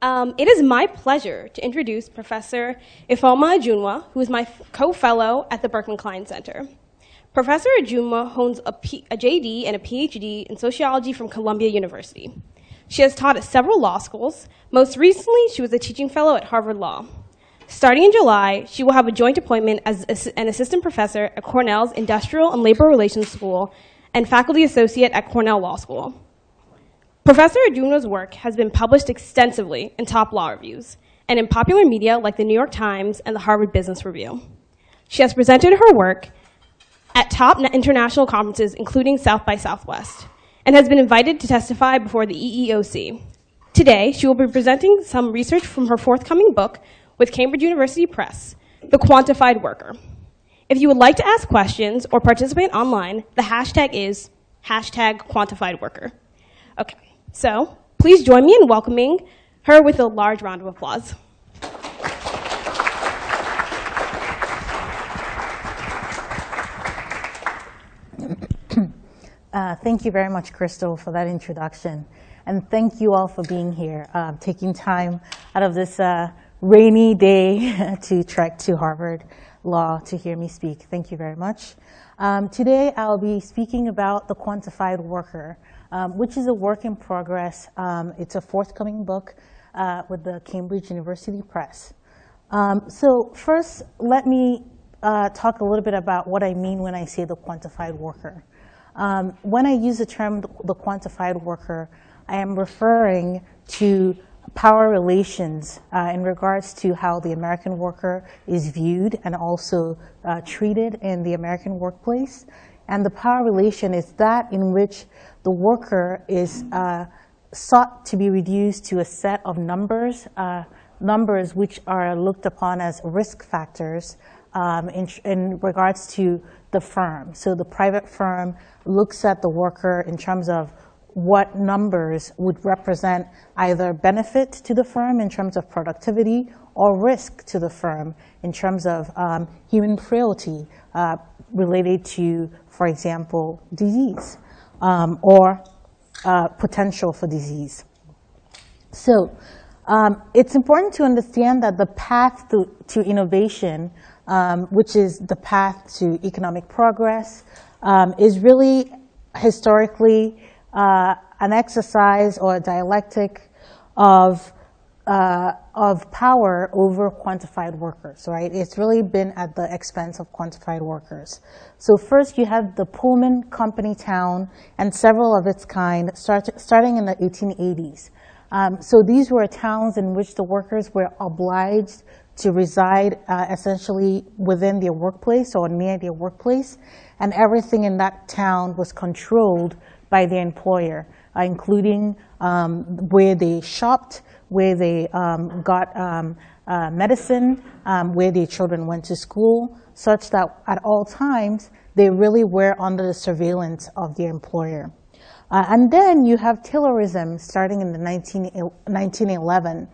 Um, it is my pleasure to introduce Professor Ifeoma Ajunwa, who is my co-fellow at the Berkman Klein Center. Professor Ajunwa holds a, P- a JD and a PhD in sociology from Columbia University. She has taught at several law schools. Most recently, she was a teaching fellow at Harvard Law. Starting in July, she will have a joint appointment as an assistant professor at Cornell's Industrial and Labor Relations School and faculty associate at Cornell Law School. Professor Ajunwa's work has been published extensively in top law reviews and in popular media like the New York Times and the Harvard Business Review. She has presented her work at top international conferences, including South by Southwest, and has been invited to testify before the EEOC. Today, she will be presenting some research from her forthcoming book with Cambridge University Press, The Quantified Worker. If you would like to ask questions or participate online, the hashtag is hashtag quantified worker. Okay. So please join me in welcoming her with a large round of applause. Uh, thank you very much, Crystal, for that introduction. And thank you all for being here, uh, taking time out of this uh, rainy day to trek to Harvard Law to hear me speak. Thank you very much. Um, today, I'll be speaking about the quantified worker um, which is a work in progress. Um, it's a forthcoming book uh, with the Cambridge University Press. Um, so first, let me uh, talk a little bit about what I mean when I say the quantified worker. Um, when I use the term the quantified worker, I am referring to power relations uh, in regards to how the American worker is viewed and also uh, treated in the American workplace. And the power relation is that in which the worker is uh, sought to be reduced to a set of numbers, uh, numbers which are looked upon as risk factors um, in, in, regards to the firm. So the private firm looks at the worker in terms of what numbers would represent either benefit to the firm in terms of productivity or risk to the firm in terms of um, human frailty uh, related to for example, disease um, or uh, potential for disease. So um, it's important to understand that the path to, to innovation, um, which is the path to economic progress, um, is really historically uh, an exercise or a dialectic of uh, of power over quantified workers, right? It's really been at the expense of quantified workers. So first you have the Pullman Company town and several of its kind start, starting in the 1880s. Um, so these were towns in which the workers were obliged to reside uh, essentially within their workplace or near their workplace, and everything in that town was controlled by their employer, uh, including um, where they shopped, where they um, got um, uh, medicine, um, where their children went to school, such that at all times they really were under the surveillance of their employer. Uh, and then you have Taylorism starting in the 19, 1911.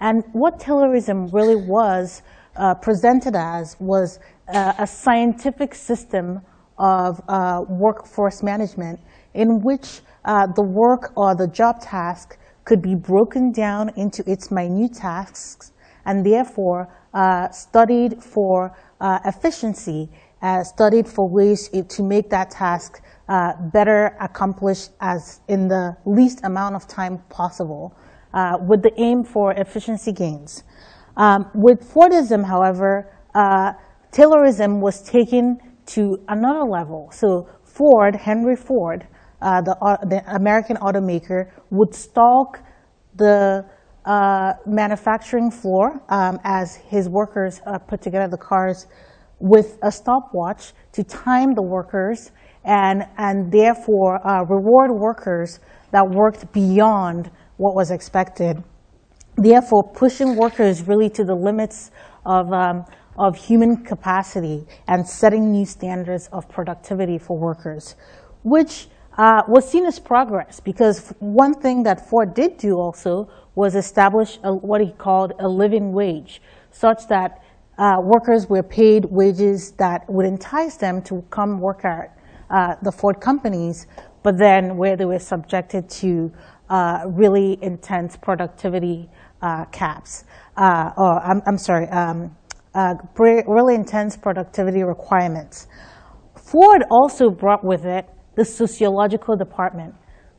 And what Taylorism really was uh, presented as was uh, a scientific system of uh, workforce management in which uh, the work or the job task could be broken down into its minute tasks and therefore uh, studied for uh, efficiency, uh, studied for ways to make that task uh, better accomplished as in the least amount of time possible uh, with the aim for efficiency gains. Um, with Fordism, however, uh, Taylorism was taken to another level. So Ford, Henry Ford, uh, the, uh, the American automaker would stalk the uh, manufacturing floor um, as his workers uh, put together the cars with a stopwatch to time the workers and, and therefore uh, reward workers that worked beyond what was expected. Therefore, pushing workers really to the limits of, um, of human capacity and setting new standards of productivity for workers, which uh, was seen as progress because one thing that Ford did do also was establish a, what he called a living wage, such that uh, workers were paid wages that would entice them to come work at uh, the Ford companies, but then where they were subjected to uh, really intense productivity uh, caps. Uh, or I'm, I'm sorry, um, uh, really intense productivity requirements. Ford also brought with it the sociological department.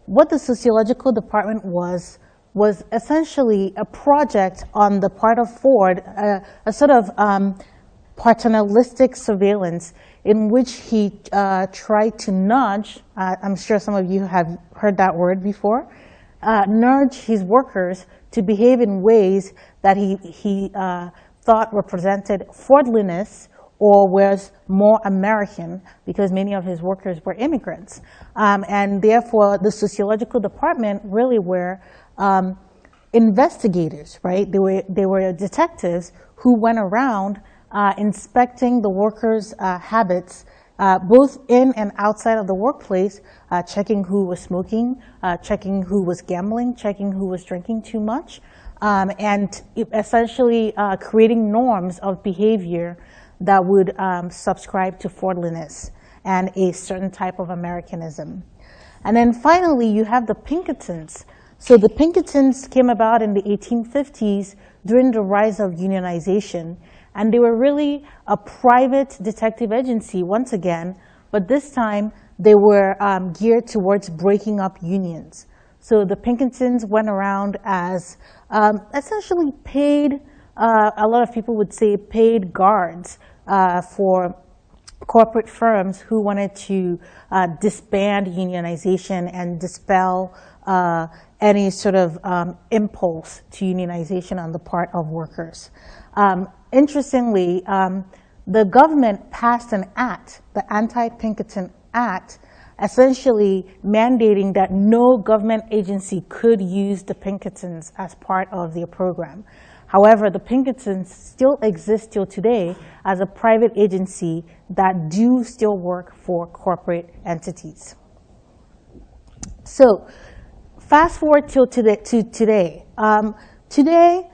What the sociological department was was essentially a project on the part of Ford, a, a sort of um, paternalistic surveillance in which he uh, tried to nudge, uh, I'm sure some of you have heard that word before, uh, nudge his workers to behave in ways that he, he uh, thought represented Fordliness or was more American because many of his workers were immigrants. Um, and therefore, the sociological department really were um, investigators, right? They were, they were detectives who went around uh, inspecting the workers' uh, habits, uh, both in and outside of the workplace, uh, checking who was smoking, uh, checking who was gambling, checking who was drinking too much, um, and essentially uh, creating norms of behavior that would um, subscribe to Fordliness and a certain type of Americanism. And then finally, you have the Pinkertons. So the Pinkertons came about in the 1850s during the rise of unionization. And they were really a private detective agency once again, but this time they were um, geared towards breaking up unions. So the Pinkertons went around as um, essentially paid, uh, a lot of people would say paid guards uh, for corporate firms who wanted to uh, disband unionization and dispel uh, any sort of um, impulse to unionization on the part of workers. Um, interestingly, um, the government passed an act, the Anti-Pinkerton Act, essentially mandating that no government agency could use the Pinkertons as part of their program. However, the Pinkertons still exist till today as a private agency that do still work for corporate entities. So, fast forward till today. To today. Um, today,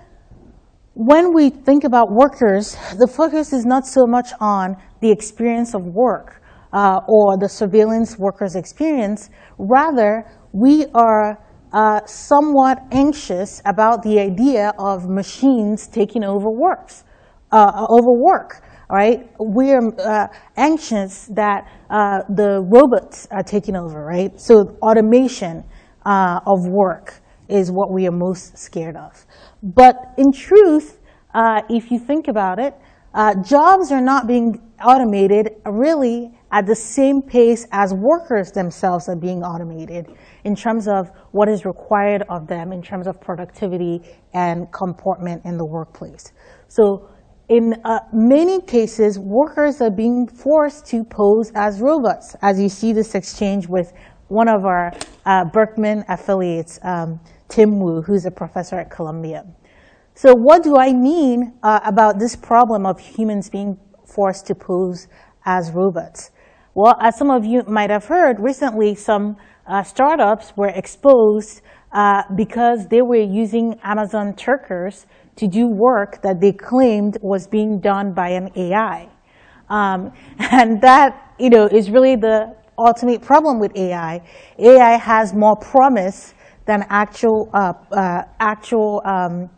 when we think about workers, the focus is not so much on the experience of work uh, or the surveillance workers' experience. Rather, we are uh, somewhat anxious about the idea of machines taking over works, uh, over work. Right, we're uh, anxious that uh, the robots are taking over. Right, so automation uh, of work is what we are most scared of. But in truth, uh, if you think about it, uh, jobs are not being automated really at the same pace as workers themselves are being automated in terms of what is required of them in terms of productivity and comportment in the workplace. So in uh, many cases, workers are being forced to pose as robots, as you see this exchange with one of our uh, Berkman affiliates, um, Tim Wu, who's a professor at Columbia. So what do I mean uh, about this problem of humans being forced to pose as robots? Well, as some of you might have heard, recently some uh, startups were exposed uh, because they were using Amazon Turkers to do work that they claimed was being done by an AI. Um, and that, you know, is really the ultimate problem with AI. AI has more promise than actual, uh, uh, actual, um,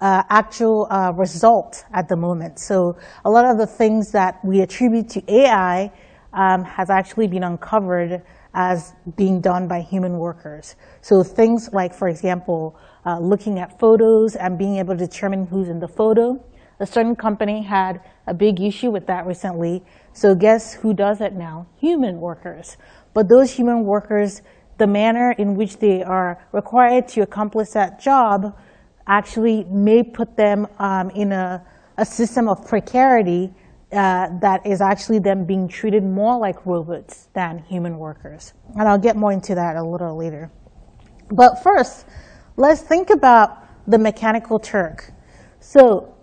uh, actual uh, result at the moment. So a lot of the things that we attribute to AI um, has actually been uncovered as being done by human workers. So things like, for example, uh, looking at photos and being able to determine who's in the photo. A certain company had a big issue with that recently. So guess who does it now? Human workers. But those human workers the manner in which they are required to accomplish that job actually may put them um, in a, a, system of precarity uh, that is actually them being treated more like robots than human workers. And I'll get more into that a little later. But first, let's think about the mechanical Turk. So,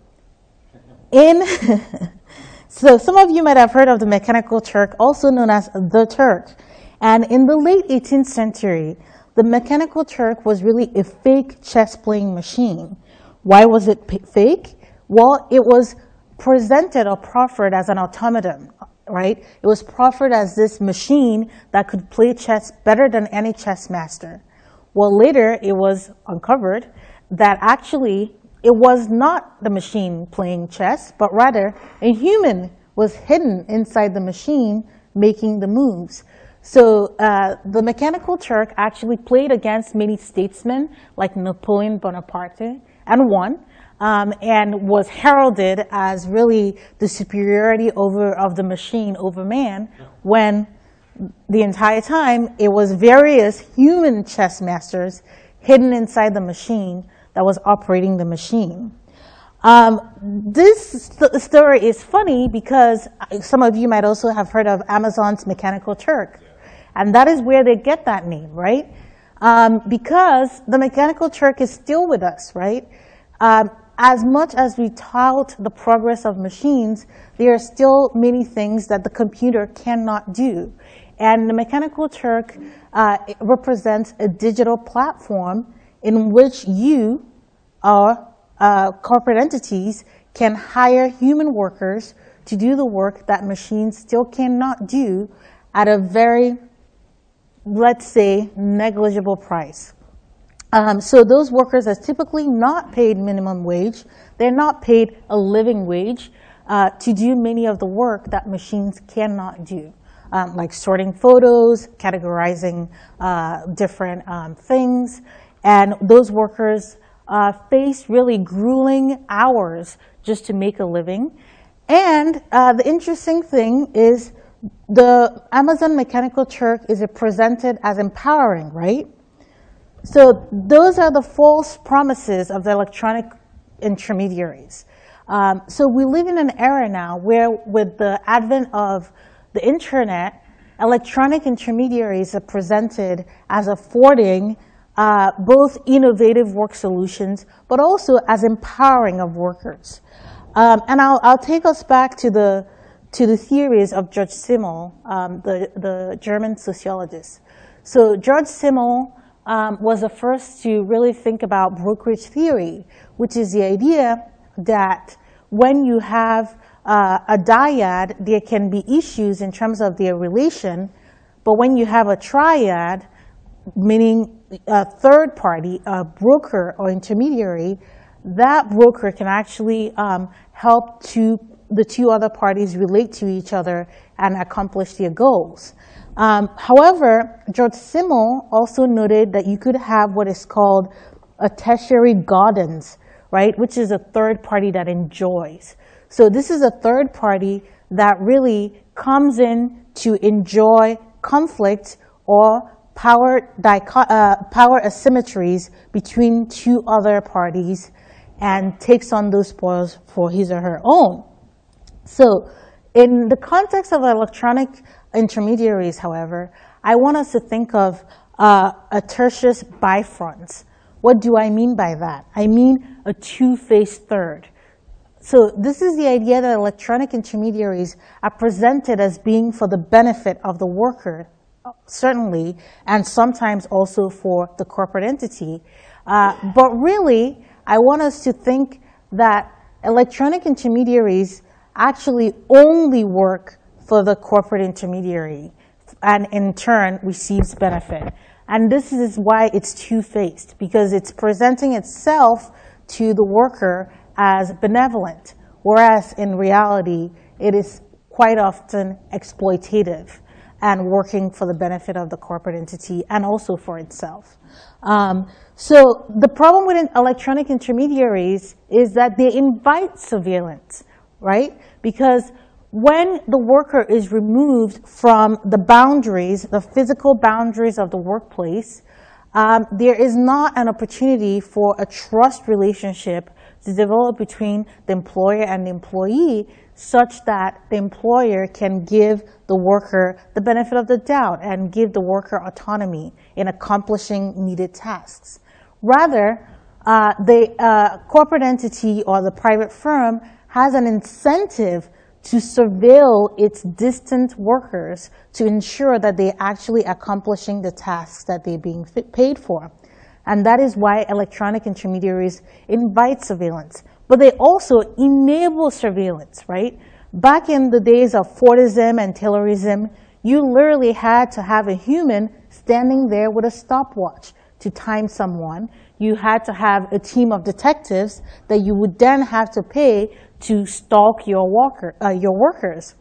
in so some of you might have heard of the mechanical Turk, also known as the Turk. And in the late 18th century, the mechanical Turk was really a fake chess playing machine. Why was it fake? Well, it was presented or proffered as an automaton, right? It was proffered as this machine that could play chess better than any chess master. Well, later it was uncovered that actually it was not the machine playing chess, but rather a human was hidden inside the machine making the moves. So uh, the Mechanical Turk actually played against many statesmen like Napoleon Bonaparte and won. Um, and was heralded as really the superiority over of the machine over man when the entire time it was various human chess masters hidden inside the machine that was operating the machine. Um, this st- story is funny because some of you might also have heard of Amazon's Mechanical Turk. And that is where they get that name, right? Um, because the Mechanical Turk is still with us, right? Um, as much as we tout the progress of machines, there are still many things that the computer cannot do. And the Mechanical Turk uh, represents a digital platform in which you, or uh, corporate entities, can hire human workers to do the work that machines still cannot do at a very, let's say, negligible price. Um, so those workers are typically not paid minimum wage. They're not paid a living wage uh, to do many of the work that machines cannot do, um, like sorting photos, categorizing uh, different um, things. And those workers uh, face really grueling hours just to make a living. And uh, the interesting thing is the Amazon Mechanical Turk is presented as empowering, right? So those are the false promises of the electronic intermediaries. Um, so we live in an era now where with the advent of the internet, electronic intermediaries are presented as affording uh, both innovative work solutions, but also as empowering of workers. Um, and I'll, I'll, take us back to the, to the theories of George Simmel, um, the, the German sociologist. So George Simmel um, was the first to really think about brokerage theory, which is the idea that when you have uh, a dyad, there can be issues in terms of their relation, but when you have a triad, meaning a third party, a broker or intermediary, that broker can actually um, help to the two other parties relate to each other and accomplish their goals. Um, however, George Simmel also noted that you could have what is called a tertius gaudens, right, which is a third party that enjoys. So this is a third party that really comes in to enjoy conflict or power, uh, power asymmetries between two other parties and takes on those spoils for his or her own. So in the context of electronic intermediaries, however, I want us to think of uh, a tertius bifrons. What do I mean by that? I mean a two-faced third. So this is the idea that electronic intermediaries are presented as being for the benefit of the worker, certainly, and sometimes also for the corporate entity. Uh, but really, I want us to think that electronic intermediaries actually only work for the corporate intermediary and in turn receives benefit. And this is why it's two-faced, because it's presenting itself to the worker as benevolent, whereas in reality, it is quite often exploitative and working for the benefit of the corporate entity and also for itself. Um, so the problem with electronic intermediaries is that they invite surveillance, right? Because when the worker is removed from the boundaries, the physical boundaries of the workplace, um, there is not an opportunity for a trust relationship to develop between the employer and the employee such that the employer can give the worker the benefit of the doubt and give the worker autonomy in accomplishing needed tasks. Rather, uh, the uh, corporate entity or the private firm has an incentive to surveil its distant workers to ensure that they're actually accomplishing the tasks that they're being paid for. And that is why electronic intermediaries invite surveillance. But they also enable surveillance, right? Back in the days of Fordism and Taylorism, you literally had to have a human standing there with a stopwatch to time someone, you had to have a team of detectives that you would then have to pay to stalk your, uh, your workers.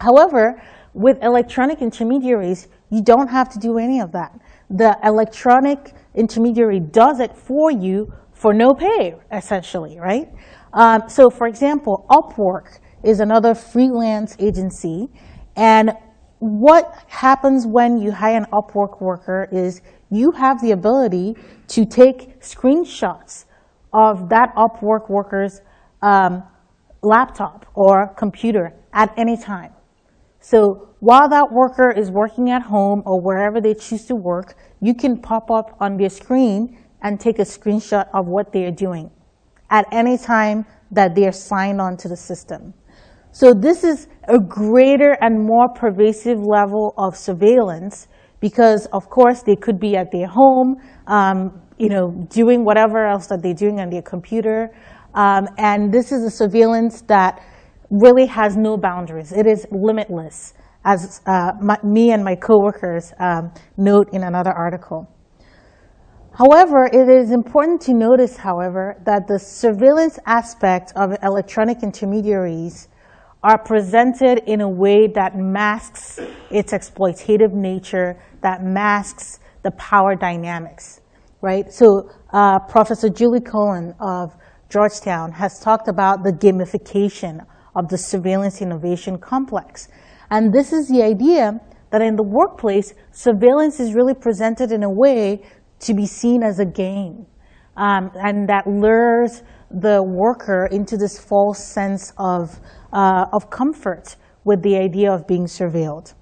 However, with electronic intermediaries, you don't have to do any of that. The electronic intermediary does it for you for no pay, essentially, right? Um, so, for example, Upwork is another freelance agency, and what happens when you hire an Upwork worker is you have the ability to take screenshots of that Upwork worker's um, laptop or computer at any time. So while that worker is working at home or wherever they choose to work, you can pop up on their screen and take a screenshot of what they are doing at any time that they are signed on to the system. So this is a greater and more pervasive level of surveillance because, of course, they could be at their home, um, you know, doing whatever else that they're doing on their computer. Um, and this is a surveillance that really has no boundaries. It is limitless, as uh, my, me and my coworkers um, note in another article. However, it is important to notice, however, that the surveillance aspect of electronic intermediaries are presented in a way that masks its exploitative nature, that masks the power dynamics, right? So uh, Professor Julie Cohen of Georgetown has talked about the gamification of the surveillance innovation complex. And this is the idea that in the workplace, surveillance is really presented in a way to be seen as a game. Um, and that lures the worker into this false sense of, uh, of comfort with the idea of being surveilled.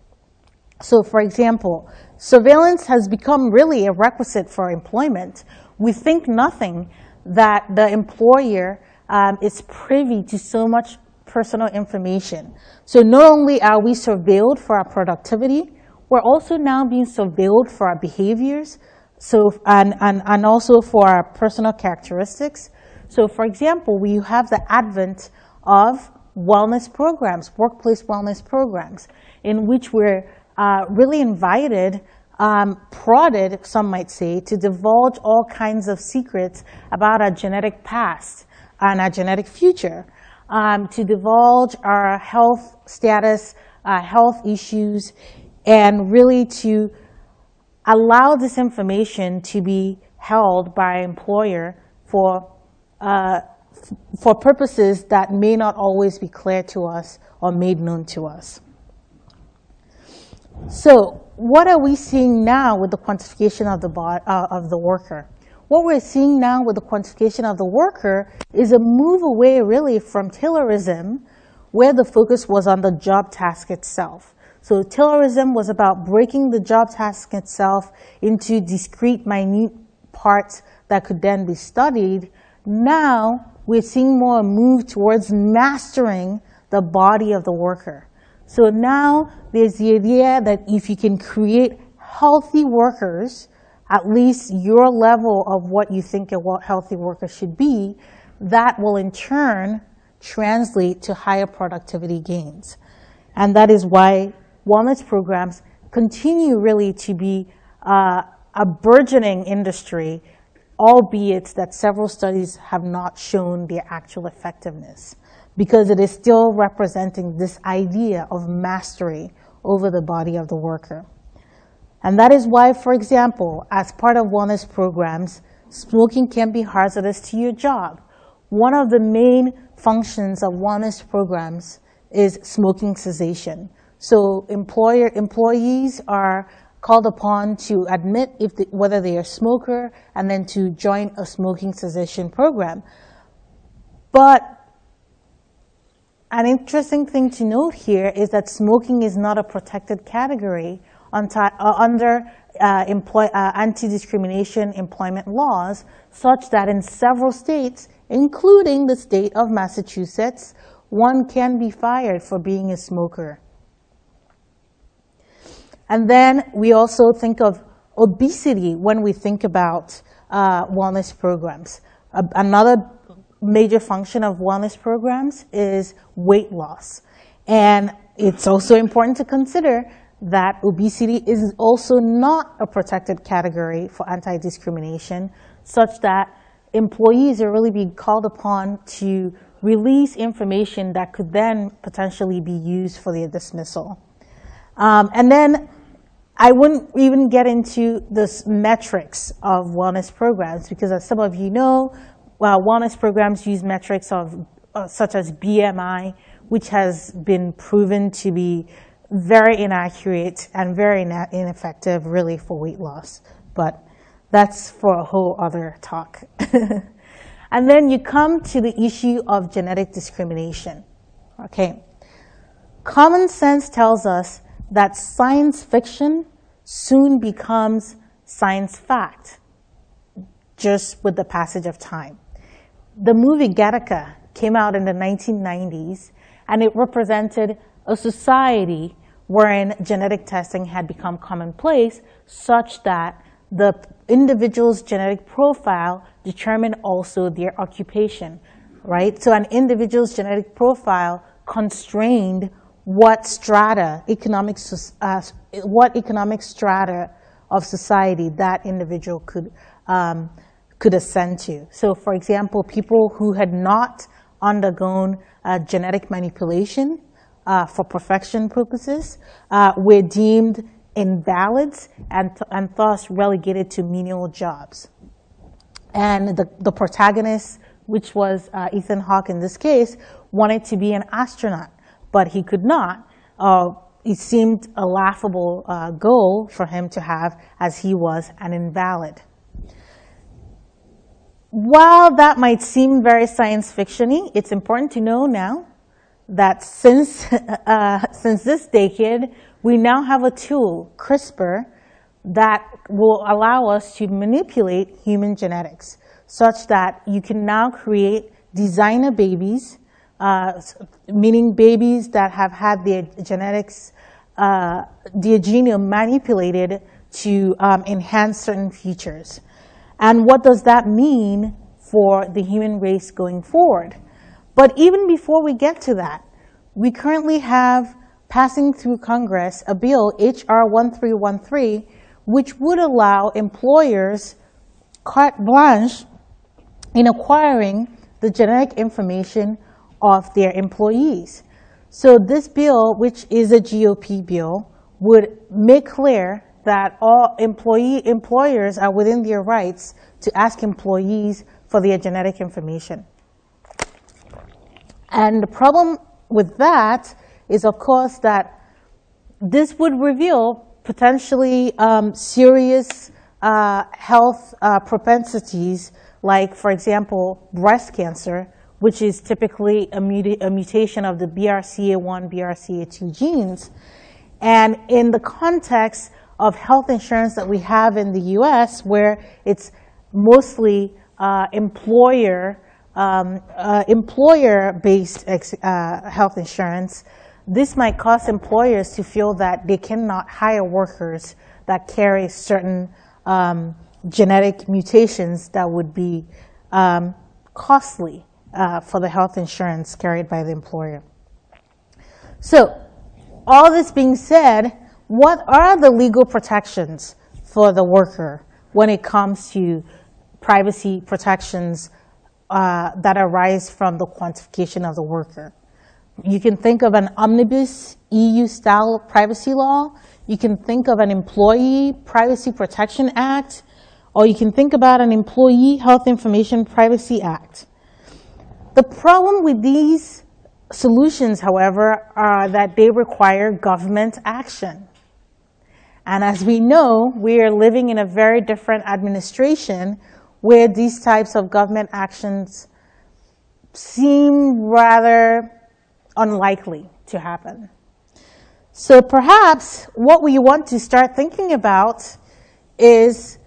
So, for example, surveillance has become really a requisite for employment. We think nothing that the employer um, is privy to so much personal information. So not only are we surveilled for our productivity, we're also now being surveilled for our behaviors, so and, and, and also for our personal characteristics. So for example, we have the advent of wellness programs, workplace wellness programs, in which we're uh, really invited, um, prodded, some might say, to divulge all kinds of secrets about our genetic past and our genetic future, um, to divulge our health status, uh, health issues, and really to allow this information to be held by employer for uh, for purposes that may not always be clear to us or made known to us. So, what are we seeing now with the quantification of the, uh, of the worker? What we're seeing now with the quantification of the worker is a move away really from Taylorism, where the focus was on the job task itself. So Taylorism was about breaking the job task itself into discrete, minute parts that could then be studied now we're seeing more move towards mastering the body of the worker. So now there's the idea that if you can create healthy workers, at least your level of what you think a healthy worker should be, that will in turn translate to higher productivity gains. And that is why wellness programs continue really to be uh, a burgeoning industry albeit that several studies have not shown their actual effectiveness because it is still representing this idea of mastery over the body of the worker. And that is why, for example, as part of wellness programs, smoking can be hazardous to your job. One of the main functions of wellness programs is smoking cessation. So employer, employees are called upon to admit if the, whether they are a smoker and then to join a smoking cessation program. But an interesting thing to note here is that smoking is not a protected category uh, under uh, employ, uh, anti-discrimination employment laws, such that in several states, including the state of Massachusetts, one can be fired for being a smoker. And then we also think of obesity when we think about uh, wellness programs. Another major function of wellness programs is weight loss. And it's also important to consider that obesity is also not a protected category for anti-discrimination, such that employees are really being called upon to release information that could then potentially be used for their dismissal. Um, and then I wouldn't even get into the metrics of wellness programs because as some of you know, well, wellness programs use metrics of uh, such as BMI, which has been proven to be very inaccurate and very ineffective really for weight loss. But that's for a whole other talk. and then you come to the issue of genetic discrimination. Okay. Common sense tells us that science fiction soon becomes science fact just with the passage of time. The movie Gattaca came out in the 1990s and it represented a society wherein genetic testing had become commonplace such that the individual's genetic profile determined also their occupation, right? So an individual's genetic profile constrained what strata, economic, uh, what economic strata of society that individual could, um, could ascend to. So for example, people who had not undergone uh, genetic manipulation uh, for perfection purposes uh, were deemed invalids and, and thus relegated to menial jobs. And the, the protagonist, which was uh, Ethan Hawke in this case, wanted to be an astronaut but he could not. Uh, it seemed a laughable uh, goal for him to have as he was an invalid. While that might seem very science fictiony, it's important to know now that since, uh, since this decade, we now have a tool, CRISPR, that will allow us to manipulate human genetics such that you can now create designer babies uh, meaning babies that have had their genetics, uh, their genome manipulated to um, enhance certain features. And what does that mean for the human race going forward? But even before we get to that, we currently have passing through Congress a bill, H.R. 1313, which would allow employers carte blanche in acquiring the genetic information of their employees. So this bill, which is a GOP bill, would make clear that all employee employers are within their rights to ask employees for their genetic information. And the problem with that is, of course, that this would reveal potentially um, serious uh, health uh, propensities, like, for example, breast cancer, which is typically a, muta a mutation of the BRCA1, BRCA2 genes. And in the context of health insurance that we have in the US, where it's mostly uh, employer um, uh, employer-based uh, health insurance, this might cause employers to feel that they cannot hire workers that carry certain um, genetic mutations that would be um, costly uh, for the health insurance carried by the employer. So, all this being said, what are the legal protections for the worker when it comes to privacy protections uh, that arise from the quantification of the worker? You can think of an omnibus EU-style privacy law. You can think of an Employee Privacy Protection Act, or you can think about an Employee Health Information Privacy Act. The problem with these solutions, however, are that they require government action. And as we know, we are living in a very different administration where these types of government actions seem rather unlikely to happen. So perhaps what we want to start thinking about is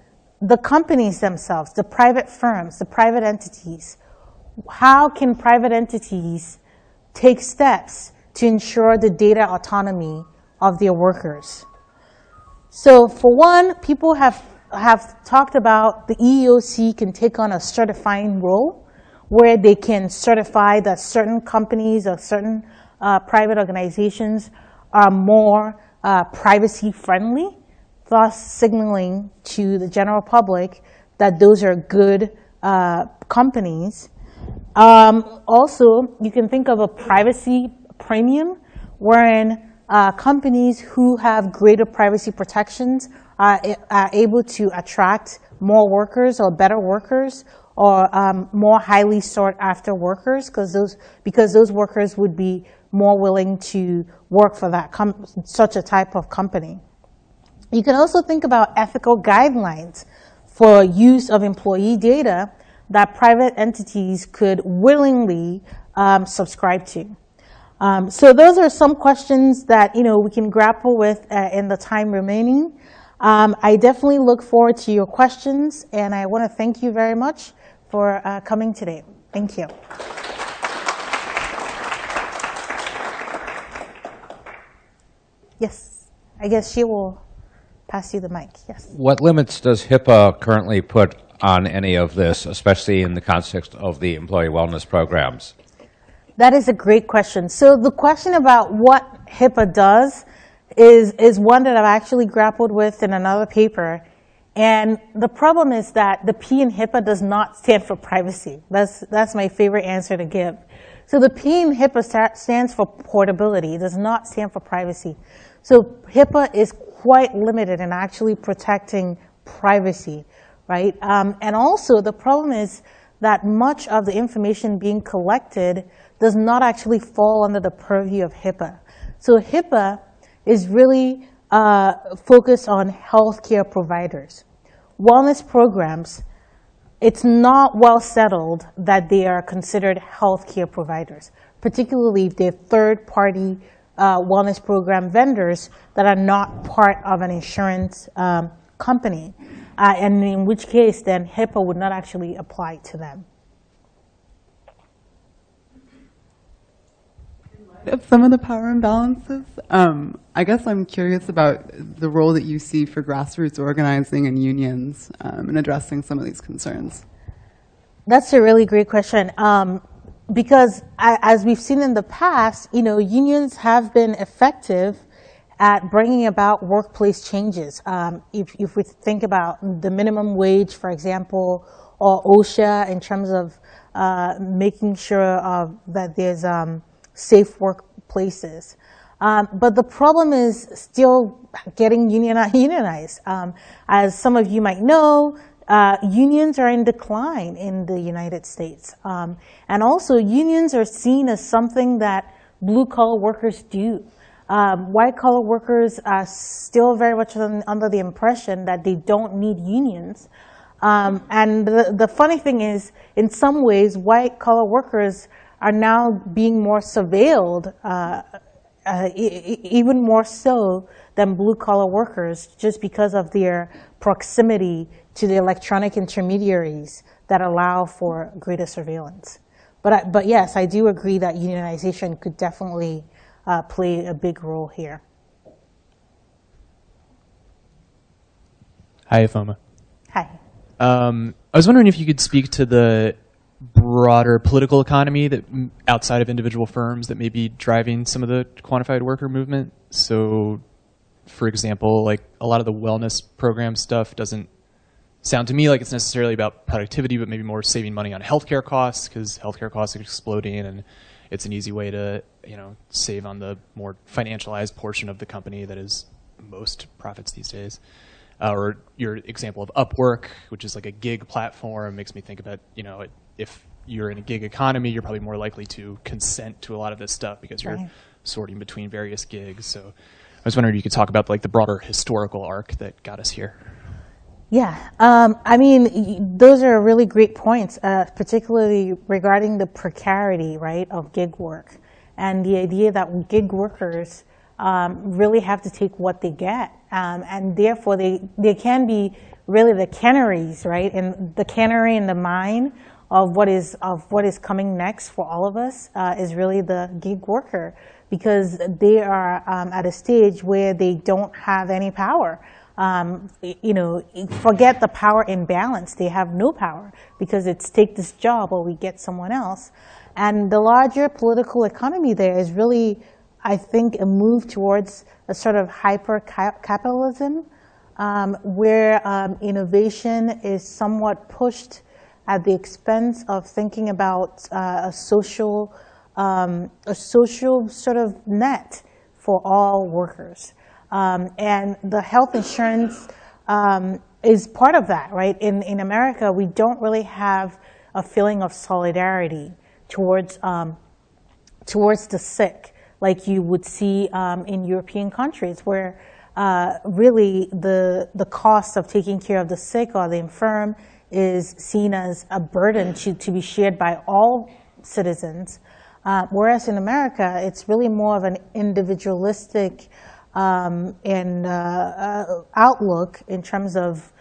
the companies themselves, the private firms, the private entities how can private entities take steps to ensure the data autonomy of their workers? So for one, people have, have talked about the EEOC can take on a certifying role where they can certify that certain companies or certain uh, private organizations are more uh, privacy friendly, thus signaling to the general public that those are good uh, companies. Um, also, you can think of a privacy premium wherein uh, companies who have greater privacy protections are, are, able to attract more workers or better workers or um, more highly sought after workers because those, because those workers would be more willing to work for that such a type of company. You can also think about ethical guidelines for use of employee data that private entities could willingly um, subscribe to. Um, so those are some questions that you know we can grapple with uh, in the time remaining. Um, I definitely look forward to your questions, and I want to thank you very much for uh, coming today. Thank you. Yes, I guess she will pass you the mic. Yes. What limits does HIPAA currently put on any of this, especially in the context of the employee wellness programs? That is a great question. So the question about what HIPAA does is, is one that I've actually grappled with in another paper. And the problem is that the P in HIPAA does not stand for privacy. That's, that's my favorite answer to give. So the P in HIPAA stands for portability. It does not stand for privacy. So HIPAA is quite limited in actually protecting privacy, right? Um, and also the problem is that much of the information being collected does not actually fall under the purview of HIPAA. So HIPAA is really uh, focused on healthcare providers. Wellness programs, it's not well settled that they are considered healthcare providers, particularly if they're third party uh, wellness program vendors that are not part of an insurance um, company, uh, and in which case then HIPAA would not actually apply to them. Of some of the power imbalances, um, I guess I'm curious about the role that you see for grassroots organizing and unions um, in addressing some of these concerns. That's a really great question. Um, because as we've seen in the past, you know, unions have been effective at bringing about workplace changes. Um, if, if, we think about the minimum wage, for example, or OSHA in terms of uh, making sure that there's um, safe workplaces. Um, but the problem is still getting unionized. Um, as some of you might know, uh, unions are in decline in the United States. Um, and also, unions are seen as something that blue collar workers do. Um, white collar workers are still very much under the impression that they don't need unions. Um, and the, the, funny thing is, in some ways, white collar workers are now being more surveilled, uh, uh, e even more so than blue collar workers, just because of their proximity to the electronic intermediaries that allow for greater surveillance. But, I, but yes, I do agree that unionization could definitely uh, play a big role here. Hi, Ifeoma. Hi. Um, I was wondering if you could speak to the broader political economy that outside of individual firms that may be driving some of the quantified worker movement. So, for example, like a lot of the wellness program stuff doesn't sound to me like it's necessarily about productivity, but maybe more saving money on healthcare costs because healthcare costs are exploding, and it's an easy way to you know save on the more financialized portion of the company that is most profits these days. Uh, or your example of Upwork, which is like a gig platform, makes me think about you know if you're in a gig economy, you're probably more likely to consent to a lot of this stuff because you're right. sorting between various gigs. So I was wondering if you could talk about like the broader historical arc that got us here. Yeah, um, I mean, those are really great points, uh, particularly regarding the precarity, right, of gig work, and the idea that gig workers um, really have to take what they get, um, and therefore they they can be really the canaries, right, and the canary in the mine of what is of what is coming next for all of us uh, is really the gig worker because they are um, at a stage where they don't have any power um, you know, forget the power imbalance. They have no power because it's take this job or we get someone else. And the larger political economy there is really I think, a move towards a sort of hyper capitalism um, where um, innovation is somewhat pushed at the expense of thinking about uh, a social, um, a social sort of net for all workers. Um, and the health insurance um, is part of that, right? In, in America, we don't really have a feeling of solidarity towards, um, towards the sick like you would see um, in European countries where uh, really the, the cost of taking care of the sick or the infirm is seen as a burden to, to be shared by all citizens. Uh, whereas in America, it's really more of an individualistic um, and uh, uh, outlook in terms of,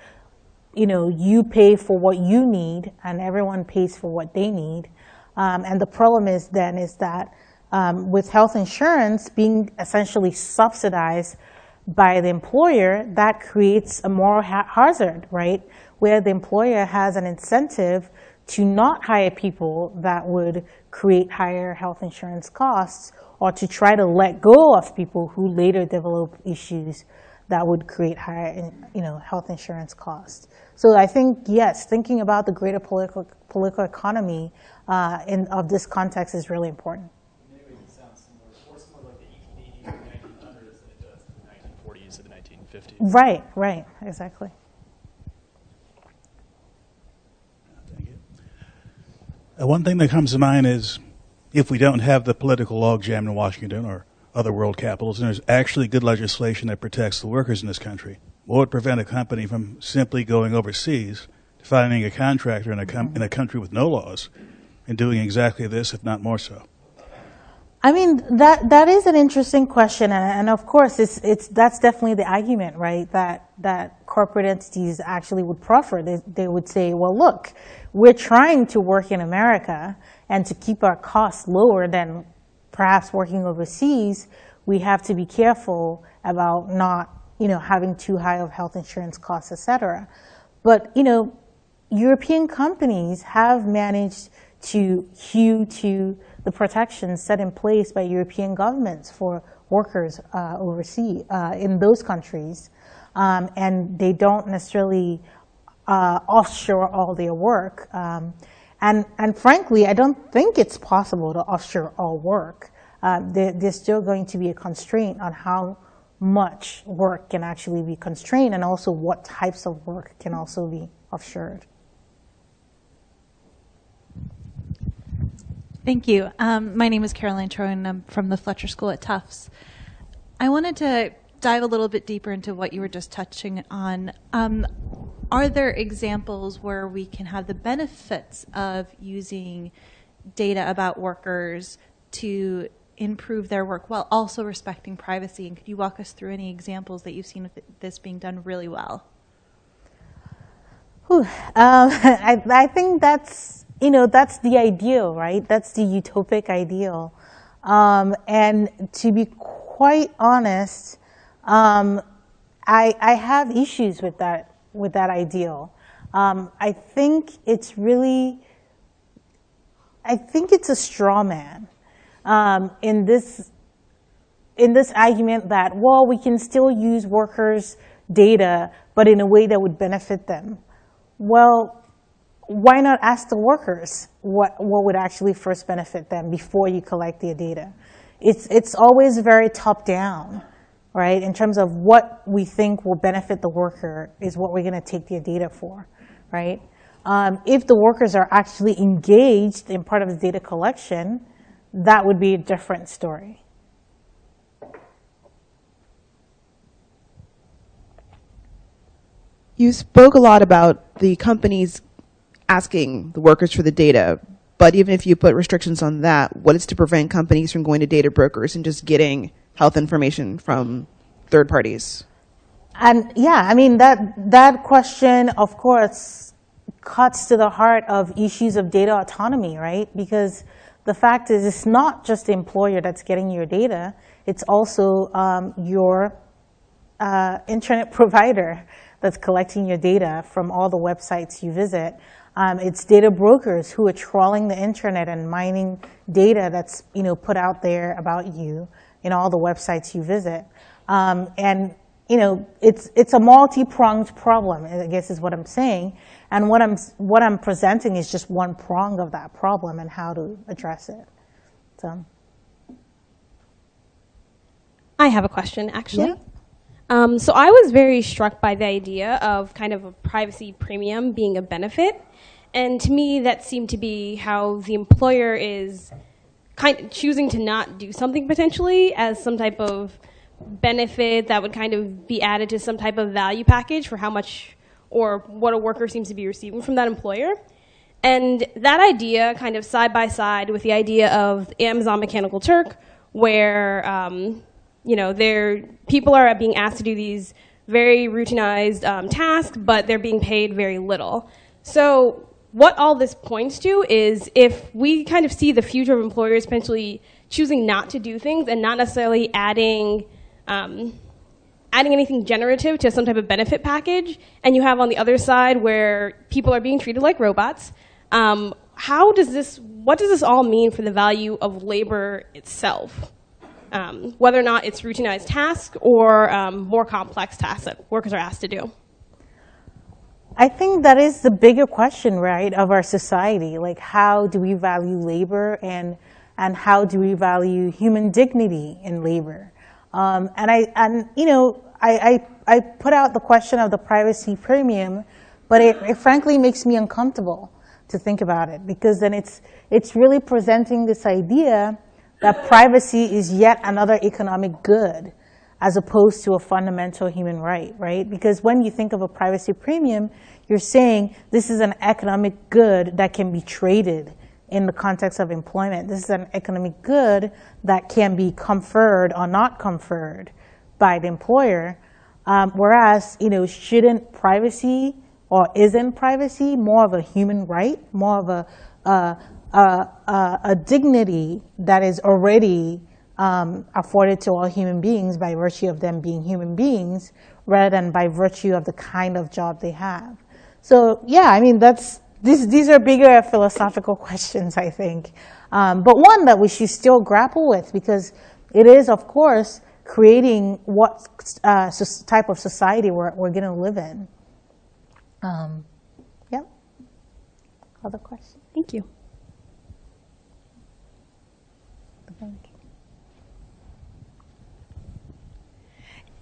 you know, you pay for what you need and everyone pays for what they need. Um, and the problem is then is that um, with health insurance being essentially subsidized by the employer, that creates a moral ha- hazard, right? Where the employer has an incentive to not hire people that would create higher health insurance costs or to try to let go of people who later develop issues that would create higher you know, health insurance costs. So I think, yes, thinking about the greater political, political economy uh, in, of this context is really important. Right, right, exactly. Uh, one thing that comes to mind is if we don't have the political logjam in Washington or other world capitals, and there's actually good legislation that protects the workers in this country, what would prevent a company from simply going overseas, finding a contractor in a, com- in a country with no laws, and doing exactly this, if not more so? I mean that that is an interesting question, and, and, of course, it's it's that's definitely the argument, right? That that corporate entities actually would proffer. They they would say, well, look, we're trying to work in America and to keep our costs lower than perhaps working overseas. We have to be careful about not, you know, having too high of health insurance costs, et cetera. But you know, European companies have managed to hew to the protections set in place by European governments for workers uh, overseas uh, in those countries. Um, and they don't necessarily uh, offshore all their work. Um, and, and frankly, I don't think it's possible to offshore all work. Uh, there, there's still going to be a constraint on how much work can actually be constrained and also what types of work can also be offshored. Thank you. Um, my name is Caroline Troy, and I'm from the Fletcher School at Tufts. I wanted to dive a little bit deeper into what you were just touching on. Um, are there examples where we can have the benefits of using data about workers to improve their work while also respecting privacy? And could you walk us through any examples that you've seen of this being done really well? Um, I, I think that's you know, that's the ideal, right? That's the utopic ideal. Um, and to be quite honest, um, I, I have issues with that, with that ideal. Um, I think it's really, I think it's a straw man um, in this, in this argument that, well, we can still use workers' data, but in a way that would benefit them. Well, why not ask the workers what, what would actually first benefit them before you collect their data? It's, it's always very top down, right? In terms of what we think will benefit the worker is what we're going to take their data for, right? Um, if the workers are actually engaged in part of the data collection, that would be a different story. You spoke a lot about the companies asking the workers for the data. But even if you put restrictions on that, what is to prevent companies from going to data brokers and just getting health information from third parties? And yeah, I mean that that question, of course, cuts to the heart of issues of data autonomy, right? Because the fact is, it's not just the employer that's getting your data; it's also um, your uh, internet provider that's collecting your data from all the websites you visit. Um, it's data brokers who are trawling the internet and mining data that's you know put out there about you in all the websites you visit. Um, and you know, it's it's a multi-pronged problem. I guess is what I'm saying. And what I'm what I'm presenting is just one prong of that problem and how to address it. So. I have a question, actually. Yeah. Um, so I was very struck by the idea of kind of a privacy premium being a benefit, and to me that seemed to be how the employer is kind of choosing to not do something potentially as some type of benefit that would kind of be added to some type of value package for how much or what a worker seems to be receiving from that employer. And that idea kind of side by side with the idea of Amazon Mechanical Turk, where um, you know, they're, people are being asked to do these very routinized um, tasks, but they're being paid very little. So what all this points to is if we kind of see the future of employers potentially choosing not to do things and not necessarily adding um, adding anything generative to some type of benefit package, and you have on the other side where people are being treated like robots. Um, how does this? What does this all mean for the value of labor itself? um, whether or not it's routinized tasks or um, more complex tasks that workers are asked to do. I think that is the bigger question, right, of our society. Like, how do we value labor and and how do we value human dignity in labor? Um, and I and you know I, I, I put out the question of the privacy premium, but it, it frankly makes me uncomfortable to think about it because then it's it's really presenting this idea that privacy is yet another economic good as opposed to a fundamental human right, right? Because when you think of a privacy premium, you're saying this is an economic good that can be traded in the context of employment. This is an economic good that can be conferred or not conferred by the employer. Um, whereas, you know, shouldn't privacy or isn't privacy more of a human right, more of a, uh, a, a, a dignity that is already um, afforded to all human beings by virtue of them being human beings rather than by virtue of the kind of job they have. So yeah, I mean, that's, these, these are bigger philosophical questions, I think. Um, but one that we should still grapple with because it is, of course, creating what uh, type of society we're, we're going to live in. Um, yeah. Other questions? Thank you.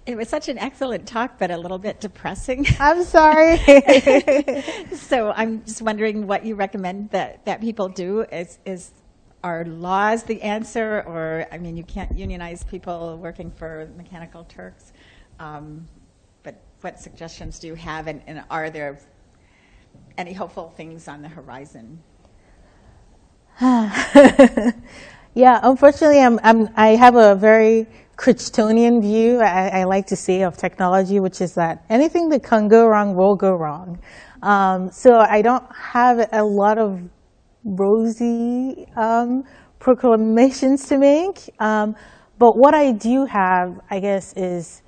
It was such an excellent talk, but a little bit depressing. I'm sorry. so I'm just wondering what you recommend that, that people do. Is, is are laws the answer, or I mean, you can't unionize people working for Mechanical Turks. Um, but what suggestions do you have, and, and are there any hopeful things on the horizon? Yeah, unfortunately, I'm, I'm, i have a very Crichtonian view, I, I, like to say, of technology, which is that anything that can go wrong will go wrong. Um, so I don't have a lot of rosy um, proclamations to make. Um, but what I do have, I guess, is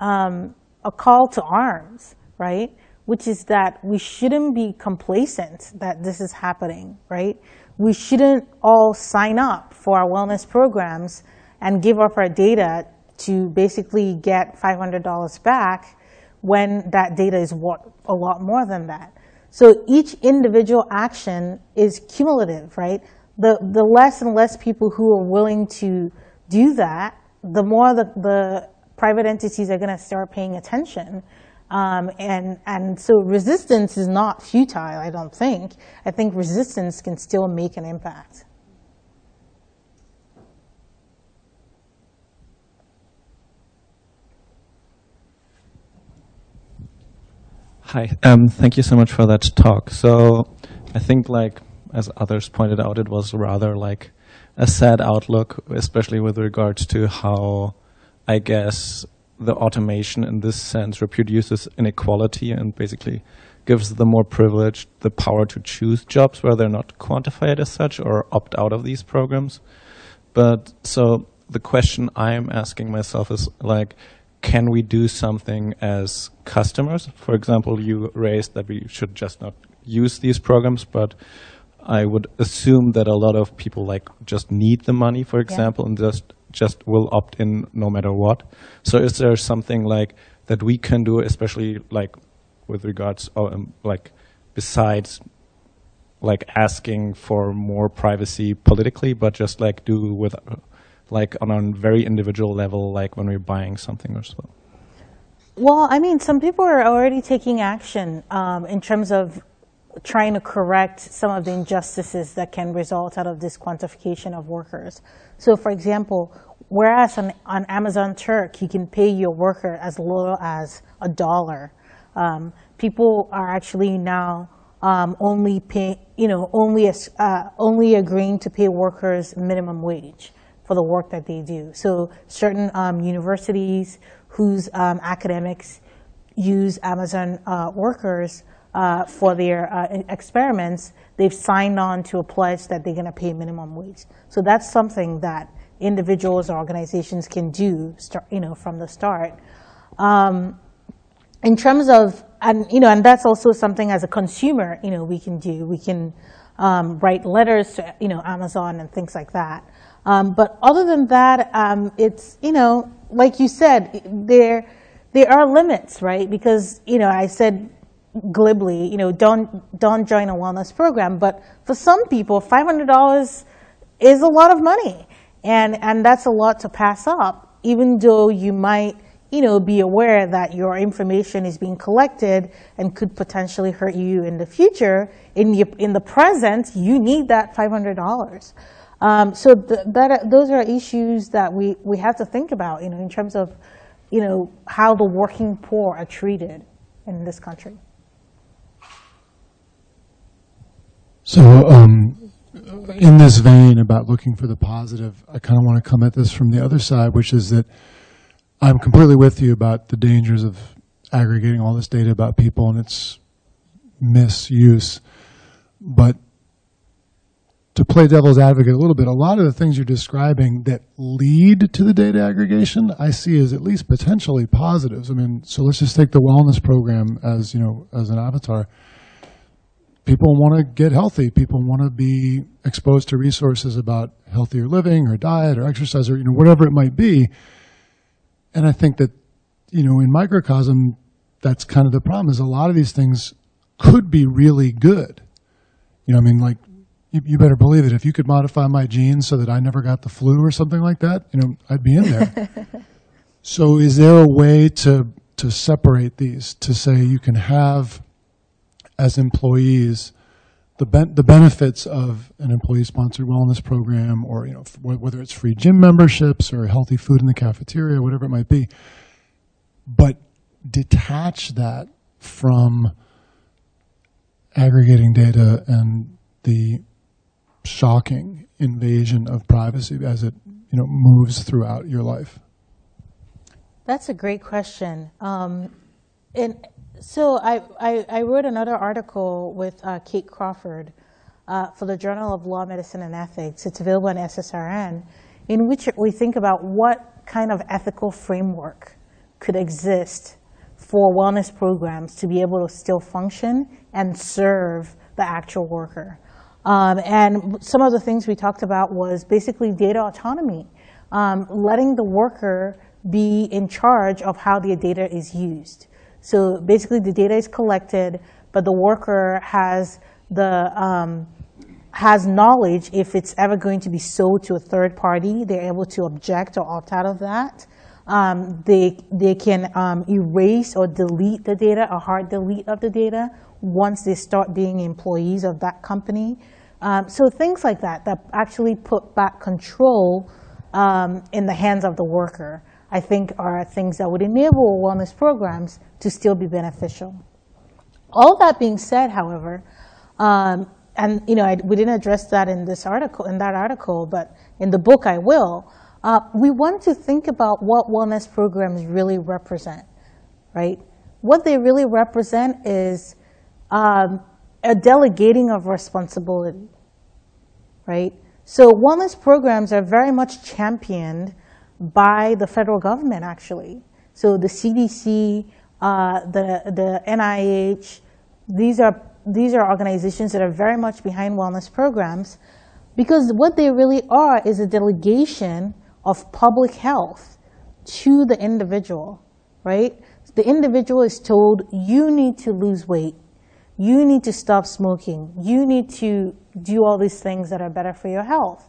um, a call to arms, right? Which is that we shouldn't be complacent that this is happening, right? we shouldn't all sign up for our wellness programs and give up our data to basically get $500 back when that data is a lot more than that. So each individual action is cumulative, right? The, the less and less people who are willing to do that, the more the, the private entities are going to start paying attention. Um, and, and so resistance is not futile, I don't think. I think resistance can still make an impact. Hi, um, thank you so much for that talk. So I think like, as others pointed out, it was rather like a sad outlook, especially with regards to how, I guess, the automation in this sense reproduces inequality and basically gives the more privileged the power to choose jobs where they're not quantified as such or opt out of these programs. But so the question I'm asking myself is like, can we do something as customers? For example, you raised that we should just not use these programs, but I would assume that a lot of people like just need the money, for example, yeah. and just just will opt in no matter what. So is there something like that we can do, especially like with regards, um, like besides like asking for more privacy politically, but just like do with like on a very individual level, like when we're buying something or so? Well, I mean, some people are already taking action um, in terms of trying to correct some of the injustices that can result out of this quantification of workers. So, for example, whereas on, on Amazon Turk, you can pay your worker as little as a dollar, um, people are actually now um, only pay, you know, only uh, only agreeing to pay workers minimum wage for the work that they do. So certain um, universities whose um, academics use Amazon uh, workers uh, for their uh, experiments, they've signed on to a pledge that they're going to pay minimum wage. So that's something that individuals or organizations can do, start, you know, from the start. Um, in terms of, and you know, and that's also something as a consumer, you know, we can do. We can um, write letters to, you know, Amazon and things like that. Um, but other than that, um, it's, you know, like you said, there, there are limits, right? Because, you know, I said glibly, you know, don't, don't join a wellness program. But for some people, $500 is a lot of money. And, and that's a lot to pass up, even though you might, you know, be aware that your information is being collected and could potentially hurt you in the future. In the, in the present, you need that $500. Um, so th- that, those are issues that we, we have to think about, you know, in terms of, you know, how the working poor are treated in this country. So, um, in this vein about looking for the positive, I kind of want to come at this from the other side, which is that I'm completely with you about the dangers of aggregating all this data about people and its misuse. But to play devil's advocate a little bit, a lot of the things you're describing that lead to the data aggregation, I see as at least potentially positives. I mean, so let's just take the wellness program as you know as an avatar. People want to get healthy. People want to be exposed to resources about healthier living or diet or exercise or you know whatever it might be. And I think that you know in microcosm, that's kind of the problem. Is a lot of these things could be really good. You know, I mean, like you, you, better believe it. If you could modify my genes so that I never got the flu or something like that, you know, I'd be in there. so, is there a way to to separate these to say you can have as employees the ben- the benefits of an employee sponsored wellness program, or you know, f- whether it's free gym memberships or healthy food in the cafeteria, whatever it might be, but detach that from aggregating data and the shocking invasion of privacy as it you know moves throughout your life? That's a great question. Um, and so I, I, I, wrote another article with uh, Kate Crawford uh, for the Journal of Law, Medicine, and Ethics. It's available on SSRN, in which we think about what kind of ethical framework could exist for wellness programs to be able to still function and serve the actual worker. Um, and some of the things we talked about was basically data autonomy, um, letting the worker be in charge of how the data is used. So basically, the data is collected, but the worker has the um, has knowledge if it's ever going to be sold to a third party. They're able to object or opt out of that. Um, they they can um, erase or delete the data, a hard delete of the data once they start being employees of that company. Um, so things like that that actually put back control um, in the hands of the worker, I think are things that would enable wellness programs to still be beneficial. All that being said, however, um, and you know I, we didn't address that in this article, in that article, but in the book I will. Uh, we want to think about what wellness programs really represent, right? What they really represent is um, a delegating of responsibility, right? So wellness programs are very much championed by the federal government, actually. So the CDC, uh, the the NIH, these are these are organizations that are very much behind wellness programs, because what they really are is a delegation of public health to the individual, right? The individual is told, you need to lose weight. You need to stop smoking. You need to do all these things that are better for your health.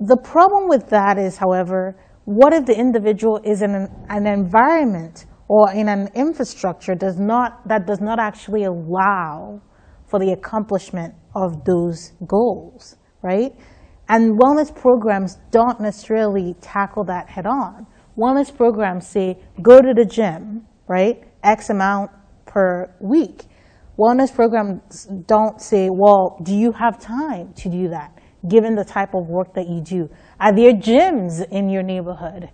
The problem with that is, however, what if the individual is in an, an environment or in an infrastructure does not, that does not actually allow for the accomplishment of those goals, right? And wellness programs don't necessarily tackle that head on. Wellness programs say, go to the gym, right? X amount per week. Wellness programs don't say, well, do you have time to do that, given the type of work that you do? Are there gyms in your neighborhood?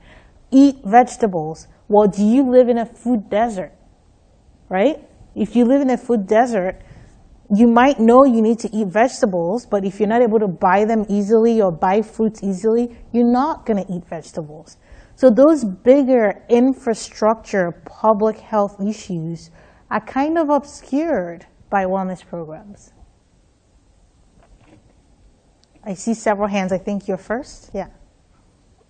Eat vegetables. Well, do you live in a food desert? Right? If you live in a food desert, you might know you need to eat vegetables, but if you're not able to buy them easily or buy fruits easily, you're not going to eat vegetables. So those bigger infrastructure public health issues are kind of obscured by wellness programs. I see several hands. I think you're first. Yeah.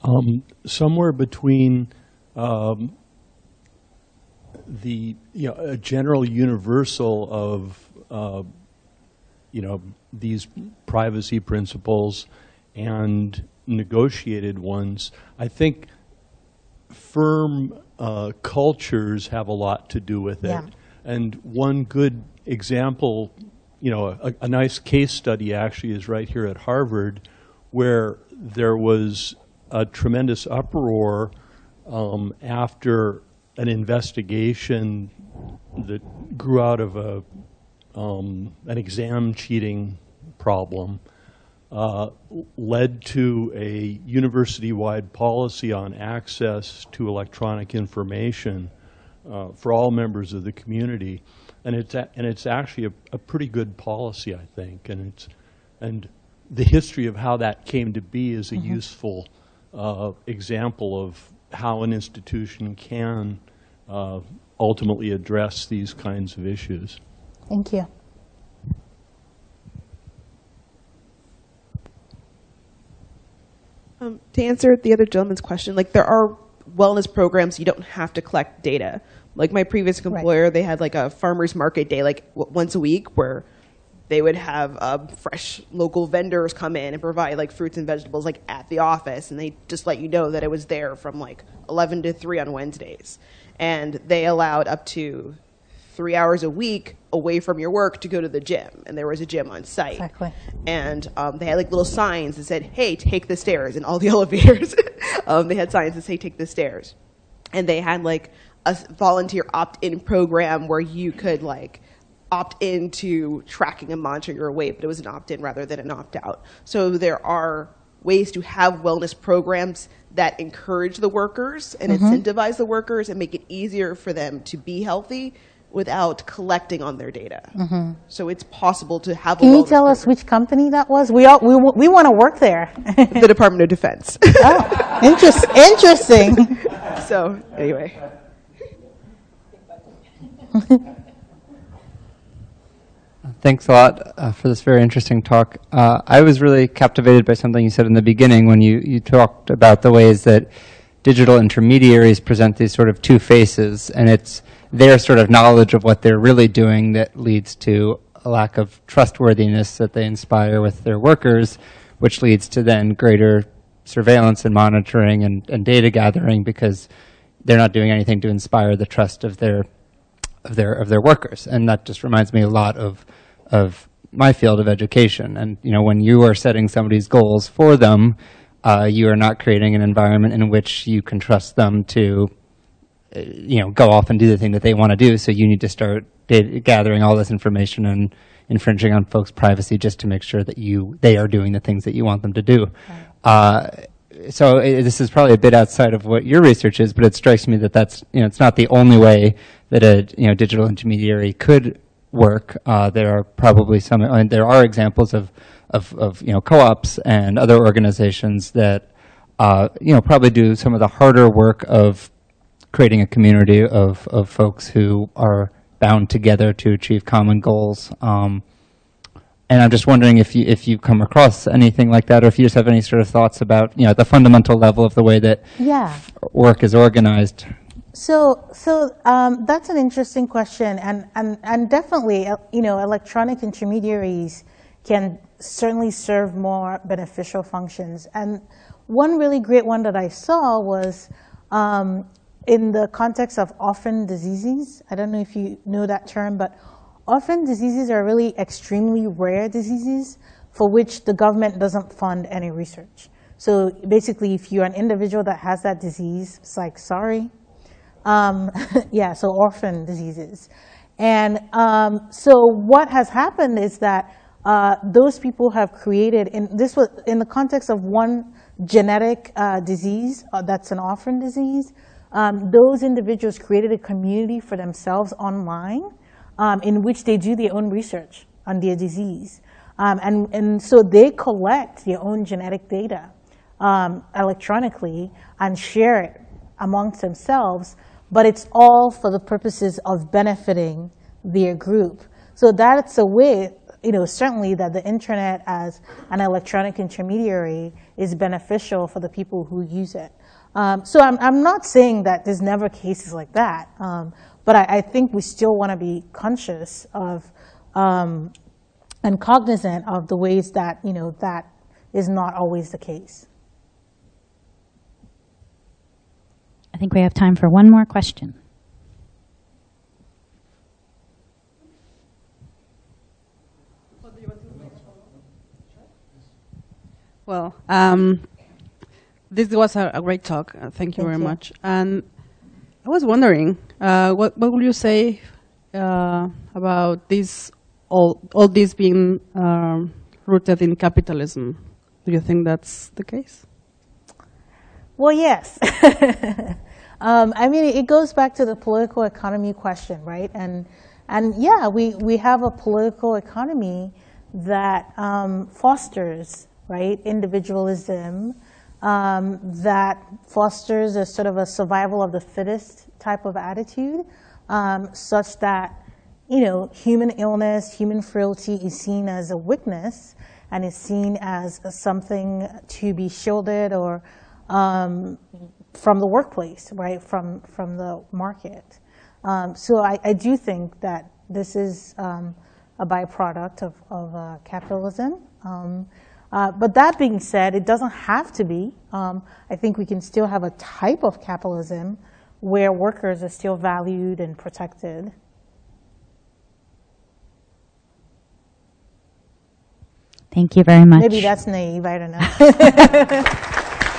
Um, somewhere between um, the you know a general universal of uh, you know these privacy principles and negotiated ones, I think firm uh, cultures have a lot to do with it. Yeah. And one good example, you know, a, a nice case study actually is right here at Harvard, where there was a tremendous uproar um, after an investigation that grew out of a um, an exam cheating problem uh, led to a university-wide policy on access to electronic information uh, for all members of the community, and it's a, and it's actually a, a pretty good policy, I think, and it's and the history of how that came to be is a Mhm. useful uh, example of how an institution can uh, ultimately address these kinds of issues. Thank you. Um, to answer the other gentleman's question, like there are wellness programs you don't have to collect data. Like my previous employer, they had like a farmers market day, like w- once a week, where they would have uh, fresh local vendors come in and provide like fruits and vegetables like at the office, and they just let you know that it was there from like 11 to 3 on Wednesdays, and they allowed up to three hours a week away from your work to go to the gym, and there was a gym on site Exactly. and um, they had like little signs that said, "Hey, take the stairs." And all the elevators, um, they had signs that say, "Take the stairs." And they had like a volunteer opt-in program where you could like opt into tracking and monitoring your weight, but it was an opt-in rather than an opt-out. So there are ways to have wellness programs that encourage the workers and Mhm. incentivize the workers and make it easier for them to be healthy without collecting on their data. Mhm. So it's possible to have a Can you tell us which company that was? We all, we, we want to work there. the Department of Defense. oh, interest, interesting. so anyway, Thanks a lot uh, for this very interesting talk. Uh, I was really captivated by something you said in the beginning when you, you talked about the ways that digital intermediaries present these sort of two faces, and it's their sort of knowledge of what they're really doing that leads to a lack of trustworthiness that they inspire with their workers, which leads to then greater surveillance and monitoring and, and data gathering because they're not doing anything to inspire the trust of their of their of their workers, and that just reminds me a lot of of my field of education. And you know, when you are setting somebody's goals for them, uh, you are not creating an environment in which you can trust them to, you know, go off and do the thing that they want to do. So you need to start data, gathering all this information and infringing on folks' privacy just to make sure that you they are doing the things that you want them to do. Uh, so i this is probably a bit outside of what your research is, but it strikes me that that's you know it's not the only way that a you know digital intermediary could work. Uh, there are probably some, and there are examples of of, of you know co-ops and other organizations that uh, you know probably do some of the harder work of creating a community of of folks who are bound together to achieve common goals. Um, and I'm just wondering if you if you come across anything like that, or if you just have any sort of thoughts about you know the fundamental level of the way that Yeah. work is organized. So, so um, that's an interesting question, and and and definitely, uh, you know, electronic intermediaries can certainly serve more beneficial functions. And one really great one that I saw was um, in the context of orphan diseases. I don't know if you know that term, but orphan diseases are really extremely rare diseases for which the government doesn't fund any research. So basically, if you're an individual that has that disease, it's like, sorry, um, yeah, so orphan diseases. And um, so what has happened is that uh, those people have created, in this was in the context of one genetic uh, disease uh, that's an orphan disease, um, those individuals created a community for themselves online um, in which they do their own research on their disease. Um, and, and so they collect their own genetic data um, electronically and share it amongst themselves, but it's all for the purposes of benefiting their group. So that's a way, you know, certainly that the internet as an electronic intermediary is beneficial for the people who use it. Um, so I'm, I'm not saying that there's never cases like that, um, but I, I think we still want to be conscious of um, and cognizant of the ways that, you know, that is not always the case. I think we have time for one more question. Well, um, this was a, a great talk. Uh, thank you Thank very you. much. And I was wondering, uh, what what would you say uh, about this all all this being um, rooted in capitalism? Do you think that's the case? Well, yes. um, I mean, it goes back to the political economy question, right? And and yeah, we, we have a political economy that um, fosters right individualism, um, that fosters a sort of a survival of the fittest type of attitude, um, such that you know human illness, human frailty is seen as a weakness and is seen as something to be shielded or um, from the workplace, right, from, from the market. Um, so I, I do think that this is um, a byproduct of, of uh, capitalism. Uh, but that being said, it doesn't have to be. Um, I think we can still have a type of capitalism where workers are still valued and protected. Thank you very much. Maybe that's naive, I don't know.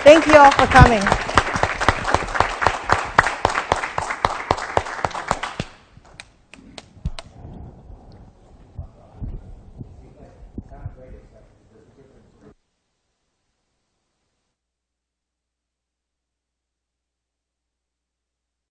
Thank you all for coming.